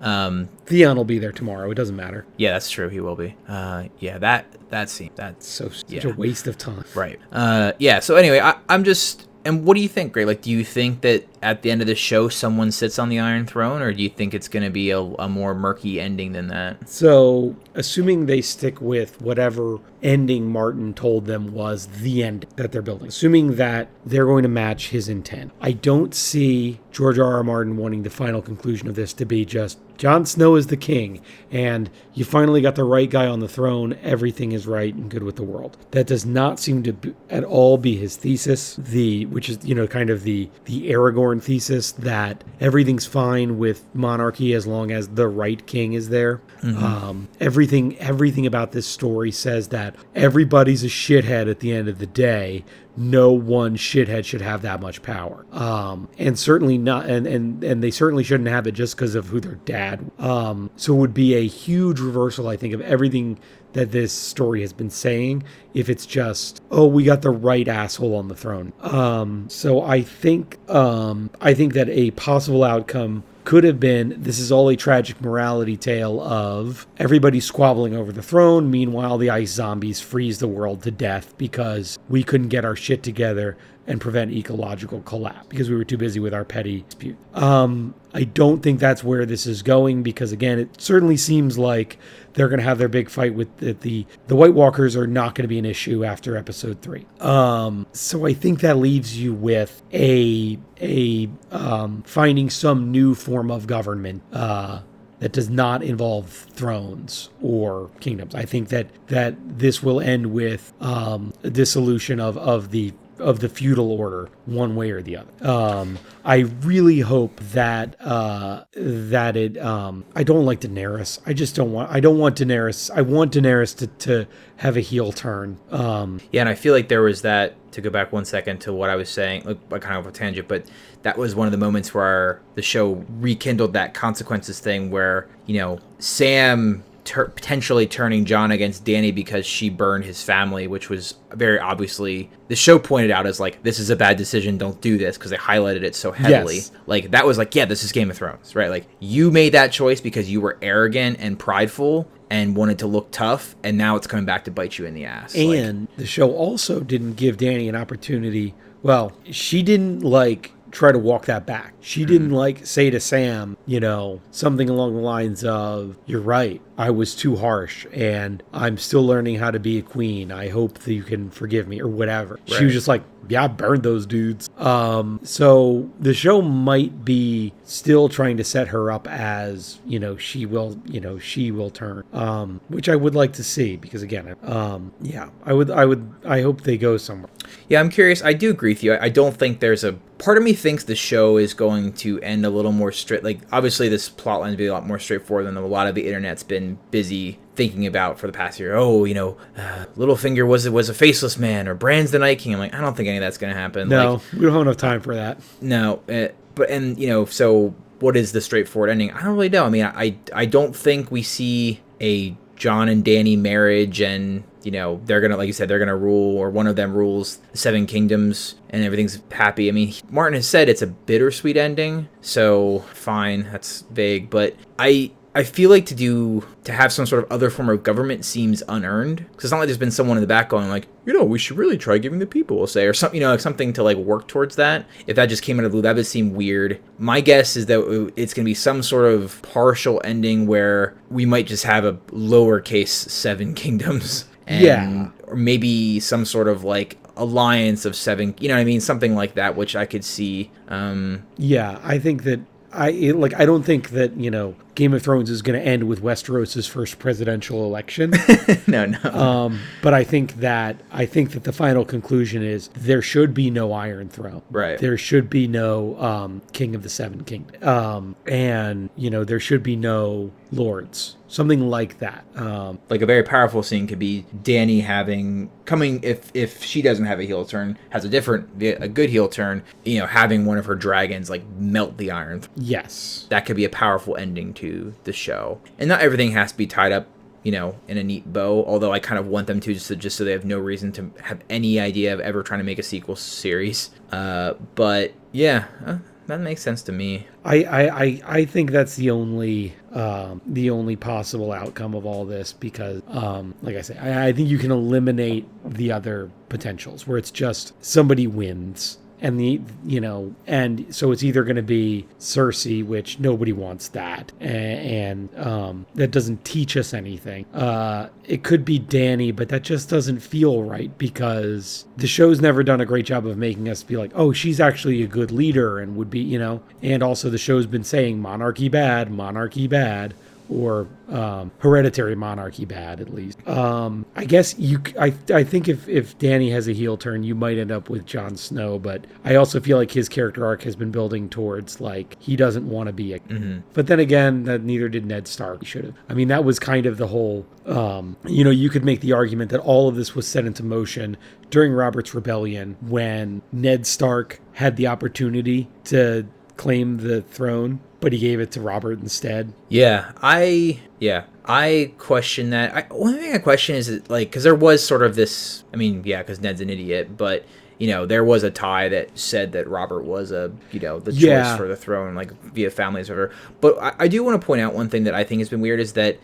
[SPEAKER 2] um,
[SPEAKER 1] Theon will be there tomorrow. It doesn't matter.
[SPEAKER 2] Yeah, that's true. He will be. Uh, yeah, that that scene that's
[SPEAKER 1] so such
[SPEAKER 2] yeah.
[SPEAKER 1] a waste of time.
[SPEAKER 2] Right. Uh, yeah. So anyway, I, I'm just and what do you think, Gray? Like, do you think that at the end of the show someone sits on the Iron Throne, or do you think it's going to be a, a, more murky ending than that?
[SPEAKER 1] So, assuming they stick with whatever ending Martin told them was the end that they're building, assuming that they're going to match his intent, I don't see George R. R. Martin wanting the final conclusion of this to be just Jon Snow is the king, and you finally got the right guy on the throne. Everything is right and good with the world. That does not seem to be, at all be his thesis. The which is you know kind of the the Aragorn thesis that everything's fine with monarchy as long as the right king is there. Mm-hmm. Um, everything everything about this story says that everybody's a shithead at the end of the day no one shithead should have that much power. Um, and certainly not, and, and, and they certainly shouldn't have it just because of who their dad. Um, so it would be a huge reversal, I think, of everything that this story has been saying if it's just oh we got the right asshole on the throne um so i think um i think that a possible outcome could have been this is all a tragic morality tale of everybody squabbling over the throne. Meanwhile, the ice zombies freeze the world to death because we couldn't get our shit together and prevent ecological collapse because we were too busy with our petty dispute. Um, I don't think that's where this is going because again, it certainly seems like they're going to have their big fight with the, the the White Walkers are not going to be an issue after episode three. Um, so I think that leaves you with a a um, finding some new form of government. Uh, that does not involve thrones or kingdoms. I think that that this will end with um, a dissolution of of the of the feudal order, one way or the other. Um, I really hope that uh, that it. Um, I don't like Daenerys. I just don't want. I don't want Daenerys. I want Daenerys to, to have a heel turn. Um,
[SPEAKER 2] yeah, and I feel like there was that. To go back one second to what I was saying, like kind of a tangent, but that was one of the moments where the show rekindled that consequences thing, where you know Sam ter- potentially turning Jon against Dany because she burned his family, which was very obviously the show pointed out as like this is a bad decision, don't do this because they highlighted it so heavily. Yes. Like that was like yeah, this is Game of Thrones, right? Like you made that choice because you were arrogant and prideful and wanted to look tough, and now it's coming back to bite you in the ass.
[SPEAKER 1] And like, the show also didn't give Dany an opportunity. Well, she didn't like try to walk that back. She didn't mm-hmm. like say to Sam, you know, something along the lines of, You're right. I was too harsh and I'm still learning how to be a queen. I hope that you can forgive me or whatever. Right. She was just like, yeah, I burned those dudes. Um, so the show might be still trying to set her up as, you know, she will, you know, she will turn, um, which I would like to see because again, um, yeah, I would, I would, I hope they go somewhere.
[SPEAKER 2] Yeah, I'm curious. I do agree with you. I, I don't think there's a part of me thinks the show is going to end a little more straight. Like, obviously, this plot line be a lot more straightforward than a lot of the internet's been busy thinking about for the past year. Oh, you know, uh, Littlefinger was was a faceless man, or Bran's the Night King. I'm like, I don't think any of that's going to happen.
[SPEAKER 1] No,
[SPEAKER 2] like,
[SPEAKER 1] we don't have enough time for that.
[SPEAKER 2] No, uh, but and you know, so what is the straightforward ending? I don't really know. I mean, I I don't think we see a Jon and Dany marriage and you know they're gonna like you said they're gonna rule or one of them rules the seven kingdoms and everything's happy. I mean martin has said it's a bittersweet ending so fine that's vague but i I feel like to do to have some sort of other form of government seems unearned. Because it's not like there's been someone in the back going like you know we should really try giving the people we'll say or something you know like something to like work towards that. If that just came out of the blue that would seem weird. My guess is that it's going to be some sort of partial ending where we might just have a lowercase seven kingdoms and, yeah or maybe some sort of like alliance of seven you know what i mean something like that which i could see um
[SPEAKER 1] yeah i think that I like. I don't think that you know Game of Thrones is going to end with Westeros's first presidential election.
[SPEAKER 2] no, no.
[SPEAKER 1] Um, but I think that I think that the final conclusion is there should be no Iron Throne.
[SPEAKER 2] Right.
[SPEAKER 1] There should be no um, King of the Seven Kingdoms. Um, and you know there should be no lords something like that. Um,
[SPEAKER 2] like a very powerful scene could be Dany having coming if if she doesn't have a heel turn, has a different a good heel turn. You know, having one of her dragons like melt the iron.
[SPEAKER 1] Yes,
[SPEAKER 2] that could be a powerful ending to the show, and not everything has to be tied up. You know, in a neat bow. Although I kind of want them to just, to, just so they have no reason to have any idea of ever trying to make a sequel series. Uh, but yeah, uh, that makes sense to me.
[SPEAKER 1] I, I, I, I think that's the only um, the only possible outcome of all this because, um, like I say, I, I think you can eliminate the other potentials where it's just somebody wins and the you know and so it's either going to be cersei which nobody wants that and, um, that doesn't teach us anything. Uh, it could be Dany, but that just doesn't feel right because the show's never done a great job of making us be like oh she's actually a good leader and would be you know? And also the show's been saying monarchy bad monarchy bad or um, hereditary monarchy bad at least. Um, I guess you. I I think if if Dany has a heel turn, you might end up with Jon Snow. But I also feel like his character arc has been building towards like he doesn't want to be a. Mm-hmm. But then again, that neither did Ned Stark. He should have. I mean, that was kind of the whole. Um, you know, you could make the argument that all of this was set into motion during Robert's rebellion when Ned Stark had the opportunity to claim the throne, but he gave it to Robert instead.
[SPEAKER 2] Yeah, I yeah I question that. I, one thing I question is that, like because there was sort of this. I mean, yeah, because Ned's an idiot, but you know there was a tie that said that Robert was a you know the choice for the throne, like via families or whatever. But I, I do want to point out one thing that I think has been weird is that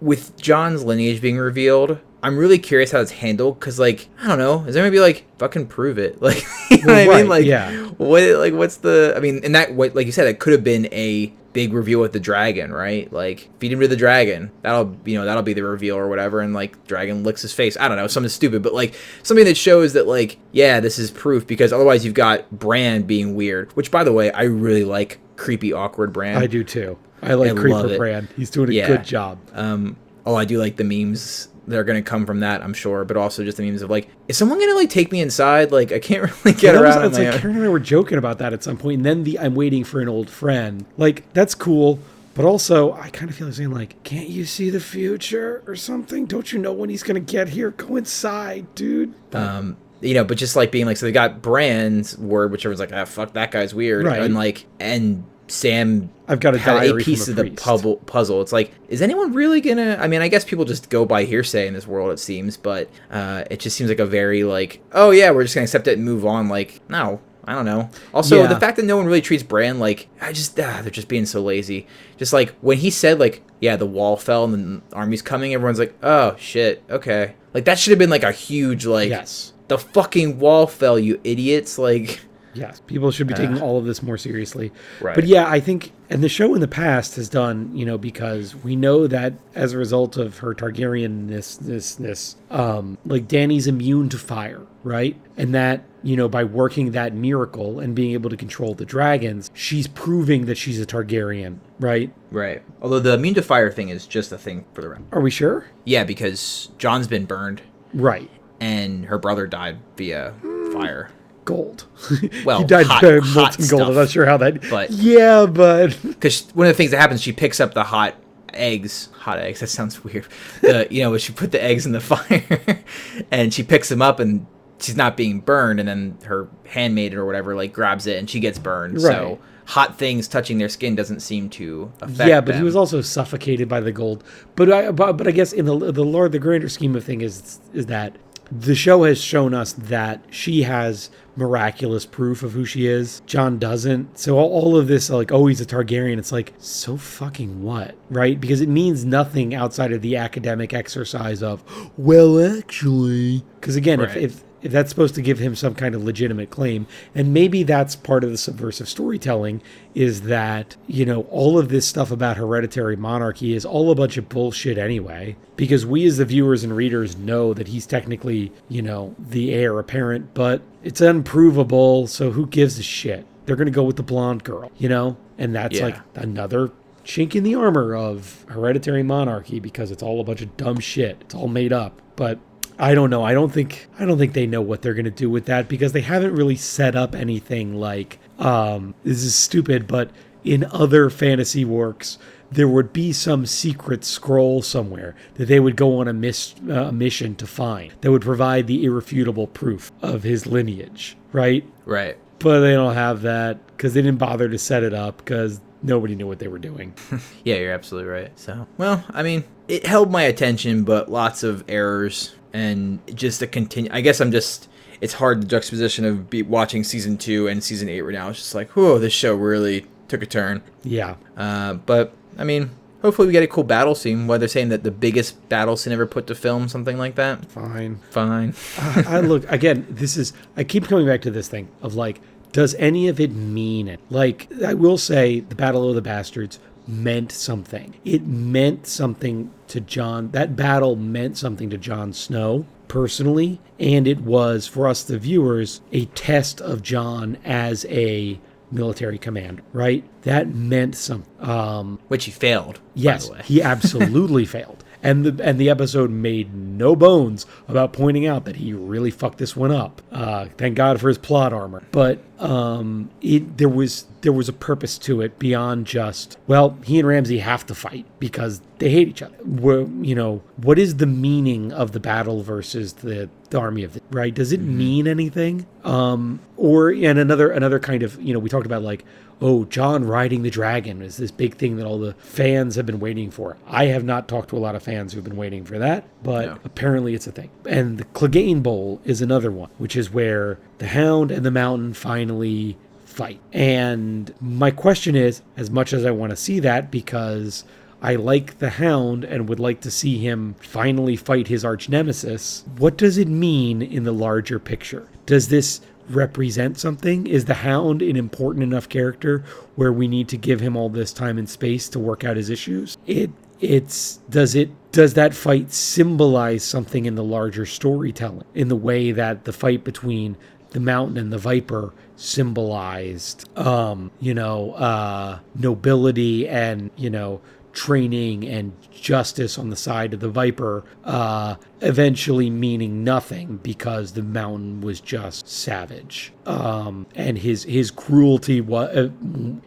[SPEAKER 2] with Jon's lineage being revealed. I'm really curious how it's handled because, like, I don't know. Is there gonna be like fucking prove it? Like, you know
[SPEAKER 1] Well,
[SPEAKER 2] what I
[SPEAKER 1] right,
[SPEAKER 2] mean? Like,
[SPEAKER 1] yeah.
[SPEAKER 2] what like what's the i mean and that what like you said it could have been a big reveal with the dragon right like feed him to the dragon that'll you know that'll be the reveal or whatever and like dragon licks his face i don't know something stupid but like something that shows that like yeah this is proof because otherwise you've got Bran being weird which by the way i really like creepy awkward Bran
[SPEAKER 1] I do too. I like
[SPEAKER 2] I
[SPEAKER 1] Creeper. Bran. He's doing a
[SPEAKER 2] Yeah.
[SPEAKER 1] good job.
[SPEAKER 2] um oh i do like the memes that are going to come from that i'm sure but also just the memes of like is someone going to like take me inside like i can't really get
[SPEAKER 1] was-
[SPEAKER 2] around on
[SPEAKER 1] it's like. Karen and I were joking about that at some point, and then the I'm waiting for an old friend. Like that's cool, but also I kind of feel like saying like, can't you see the future or something? Don't you know when he's gonna get here? Go inside, dude.
[SPEAKER 2] um you know but just like being like so they got Bran's word which everyone's like ah fuck that guy's weird
[SPEAKER 1] Right.
[SPEAKER 2] and like and sam
[SPEAKER 1] I've got a diary
[SPEAKER 2] a piece
[SPEAKER 1] a
[SPEAKER 2] of the puzzle puzzle it's like is anyone really gonna i mean i guess people just go by hearsay in this world it seems but uh it just seems like a very like oh yeah we're just gonna accept it and move on like no I don't know. Also,
[SPEAKER 1] Yeah.
[SPEAKER 2] the fact that no one really treats Bran like I just ah, they're just being so lazy. Just like when he said like yeah the wall fell and the army's coming, everyone's like oh shit okay like that should have been like a huge like
[SPEAKER 1] Yes.
[SPEAKER 2] the fucking wall fell, you idiots. Like,
[SPEAKER 1] Yes, people should be taking
[SPEAKER 2] Uh,
[SPEAKER 1] all of this more seriously.
[SPEAKER 2] Right.
[SPEAKER 1] But yeah, I think, and the show in the past has done, you know, because we know that as a result of her Targaryenness, this, this, um, like Dany's immune to fire, right? And that, you know, by working that miracle and being able to control the dragons, she's proving that she's a Targaryen, right?
[SPEAKER 2] right. Although the immune to fire thing is just a thing for the round.
[SPEAKER 1] Are we sure?
[SPEAKER 2] Yeah, because Jon's been burned
[SPEAKER 1] Right.
[SPEAKER 2] and her brother died via fire.
[SPEAKER 1] Gold.
[SPEAKER 2] Well,
[SPEAKER 1] he died
[SPEAKER 2] hot-
[SPEAKER 1] molten gold. I'm not sure how that.
[SPEAKER 2] But-
[SPEAKER 1] yeah, but
[SPEAKER 2] Because one of the things that happens, she picks up the hot eggs. Hot eggs. That sounds weird. The you know, she put the eggs in the fire, and she picks them up, and she's not being burned, and then her handmaid or whatever like grabs it, and she gets burned. So hot things touching their skin doesn't seem to affect.
[SPEAKER 1] yeah, but he was also suffocated by the gold. But I, but, but I guess in the the Lord, the grander scheme of things is is that the show has shown us that she has miraculous proof of who she is. Jon doesn't. So all, of this, like, oh, he's a Targaryen. It's like so fucking what, right? Because it means nothing outside of the academic exercise of, well, actually, because again,
[SPEAKER 2] Right.
[SPEAKER 1] if if that's supposed to give him some kind of legitimate claim. And maybe that's part of the subversive storytelling is that you know all of this stuff about hereditary monarchy is all a bunch of bullshit anyway because we as the viewers and readers know that he's technically you know the heir apparent but it's unprovable so who gives a shit? They're gonna go with the blonde girl you know? And that's
[SPEAKER 2] Yeah.
[SPEAKER 1] like another chink in the armor of hereditary monarchy because it's all a bunch of dumb shit. It's all made up. But I don't know. I don't think I don't think they know what they're going to do with that because they haven't really set up anything like um this is stupid, but in other fantasy works there would be some secret scroll somewhere that they would go on a, mis- uh, a mission to find that would provide the irrefutable proof of his lineage, right?
[SPEAKER 2] right.
[SPEAKER 1] But they don't have that because they didn't bother to set it up because nobody knew what they were doing.
[SPEAKER 2] Yeah, you're absolutely right. So, well, I mean, it held my attention, but lots of errors and just a continue. I guess I'm just. It's hard the juxtaposition of be watching season two and season eight right now. It's just like, whoa, this show really took a turn.
[SPEAKER 1] yeah.
[SPEAKER 2] Uh, but I mean, hopefully we get a cool battle scene. Where they're saying that the biggest battle scene ever put to film, something like that.
[SPEAKER 1] Fine.
[SPEAKER 2] Fine.
[SPEAKER 1] I, I look again. This is. I keep coming back to this thing of like, does any of it mean it? Like, I will say, the Battle of the Bastards meant something. It meant something to Jon. That battle meant something to Jon Snow personally, and it was for us, the viewers, a test of Jon as a military commander, right? That meant something. Um,
[SPEAKER 2] Which he failed.
[SPEAKER 1] yes,
[SPEAKER 2] By the way.
[SPEAKER 1] he absolutely failed. And the and the episode made no bones about pointing out that he really fucked this one up. Uh, thank God for his plot armor. But um, it there was there was a purpose to it beyond just well, he and Ramsay have to fight because they hate each other. You know, what is the meaning of the battle versus the, the army of the right? Does it mean anything? Um, or and another another kind of you know we talked about like oh, Jon riding the dragon is this big thing that all the fans have been waiting for. I have not talked to a lot of fans who've been waiting for that, but
[SPEAKER 2] No.
[SPEAKER 1] apparently it's a thing. And the Clegane Bowl is another one, which is where the Hound and the Mountain finally fight. And my question is, as much as I want to see that, because I like the Hound and would like to see him finally fight his arch nemesis, what does it mean in the larger picture? Does this represent something? Is the Hound an important enough character where we need to give him all this time and space to work out his issues? It it's does it does that fight symbolize something in the larger storytelling in the way that the fight between the mountain and the viper symbolized um you know uh nobility and you know training and justice on the side of the viper uh eventually meaning nothing because the mountain was just savage um and his his cruelty was uh,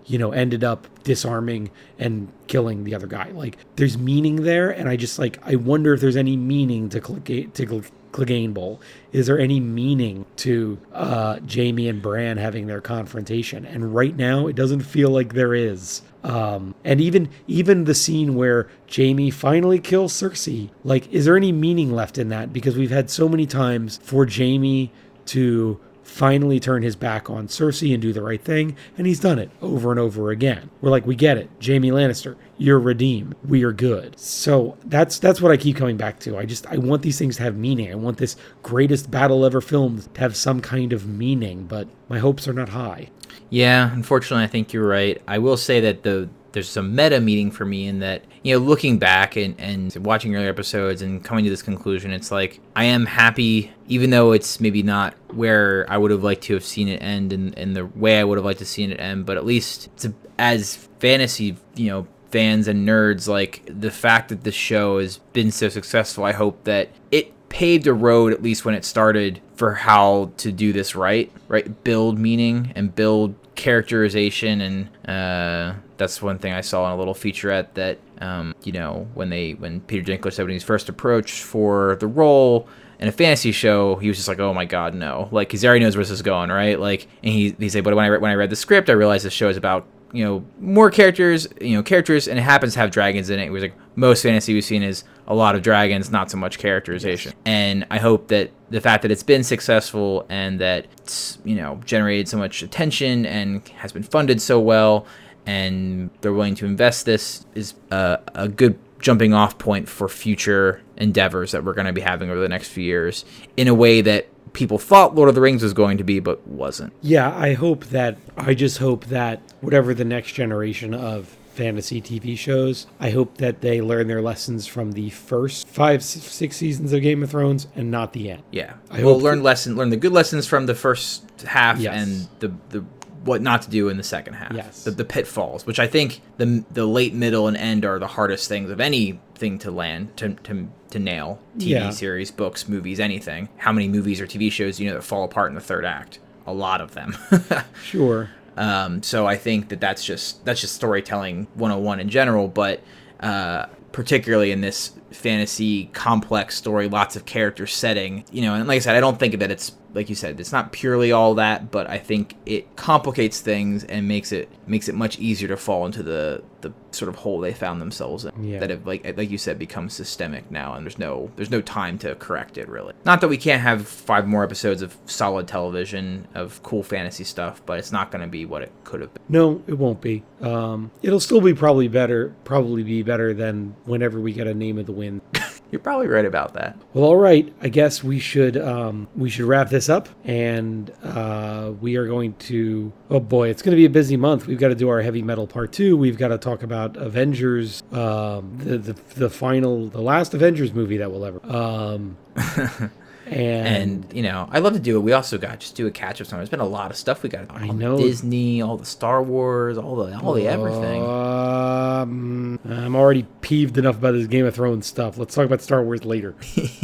[SPEAKER 1] you know ended up disarming and killing the other guy like there's meaning there and i just like i wonder if there's any meaning to Clegane, to Cle- Clegane. Is there any meaning to uh, Jaime and Bran having their confrontation? And right now, it doesn't feel like there is. Um, and even even the scene where Jaime finally kills Cersei, like, is there any meaning left in that? Because we've had so many times for Jaime to finally turn his back on Cersei and do the right thing, and he's done it over and over again. We're like, we get it, Jaime Lannister, you're redeemed, we are good. So that's that's what I keep coming back to. I just I want these things to have meaning. I want this greatest battle ever filmed to have some kind of meaning, but my hopes are not high.
[SPEAKER 2] Yeah, unfortunately, I think you're right. I will say that the there's some meta meaning for me in that you know looking back and and watching earlier episodes and coming to this conclusion, it's like I am happy, even though it's maybe not where I would have liked to have seen it end and in the way I would have liked to seen it end, but at least a, as fantasy, you know. Fans and nerds, like the fact that this show has been so successful, I hope that it paved a road, at least when it started, for how to do this right, right? Build meaning and build characterization, and uh, that's one thing I saw in a little featurette that, um, you know, when they when Peter Dinklage said when he was first approached for the role in a fantasy show, he was just like, "Oh my god, no!" Like, he already knows where this is going, right? Like, and he he said, "But when I re- when I read the script, I realized this show is about." You know, more characters, you know, characters, and it happens to have dragons in it. It was like most fantasy we've seen is a lot of dragons, not so much characterization. And I hope that the fact that it's been successful and that it's, you know, generated so much attention and has been funded so well and they're willing to invest this is a, a good jumping off point for future endeavors that we're going to be having over the next few years in a way that people thought Lord of the Rings was going to be but wasn't.
[SPEAKER 1] Yeah, I hope that I just hope that whatever the next generation of fantasy TV shows, I hope that they learn their lessons from the first five, six seasons of Game of Thrones and not the end.
[SPEAKER 2] Yeah.
[SPEAKER 1] I
[SPEAKER 2] we'll
[SPEAKER 1] hope
[SPEAKER 2] learn lesson learn the good lessons from the first half
[SPEAKER 1] Yes.
[SPEAKER 2] and the the what not to do in the second half.
[SPEAKER 1] Yes.
[SPEAKER 2] The, the pitfalls, which I think the the late, middle, and end are the hardest things of anything to land to to, to nail. TV
[SPEAKER 1] Yeah.
[SPEAKER 2] series, books, movies, anything. How many movies or TV shows you know that fall apart in the third act? A lot of them.
[SPEAKER 1] Sure.
[SPEAKER 2] Um, so I think that that's just that's just storytelling 101 in general, but uh, particularly in this fantasy complex story, lots of character setting, you know. And like I said, I don't think that it's like you said, it's not purely all that, but I think it complicates things and makes it makes it much easier to fall into the the sort of hole they found themselves in
[SPEAKER 1] Yeah.
[SPEAKER 2] that have like like you said become systemic now and there's no there's no time to correct it really not that we can't have five more episodes of solid television of cool fantasy stuff but it's not going to be what it could have been
[SPEAKER 1] No, it won't be. Um, it'll still be probably better, probably be better than whenever we get a name of the wind.
[SPEAKER 2] you're probably right about that
[SPEAKER 1] Well, all right. I guess we should um, we should wrap this up, and uh, we are going to. Oh boy, it's going to be a busy month. We've got to do our heavy metal part two. We've got to talk about Avengers, um, the, the the final, the last Avengers movie that we'll ever. Um, And,
[SPEAKER 2] And you know, I love to do it. We also got just do a catch up. There's been a lot of stuff we got. I
[SPEAKER 1] know.
[SPEAKER 2] Disney, all the Star Wars, all the all the everything.
[SPEAKER 1] Um, I'm already peeved enough about this Game of Thrones stuff. Let's talk about Star Wars later.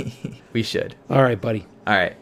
[SPEAKER 2] we should.
[SPEAKER 1] All right, buddy.
[SPEAKER 2] All right.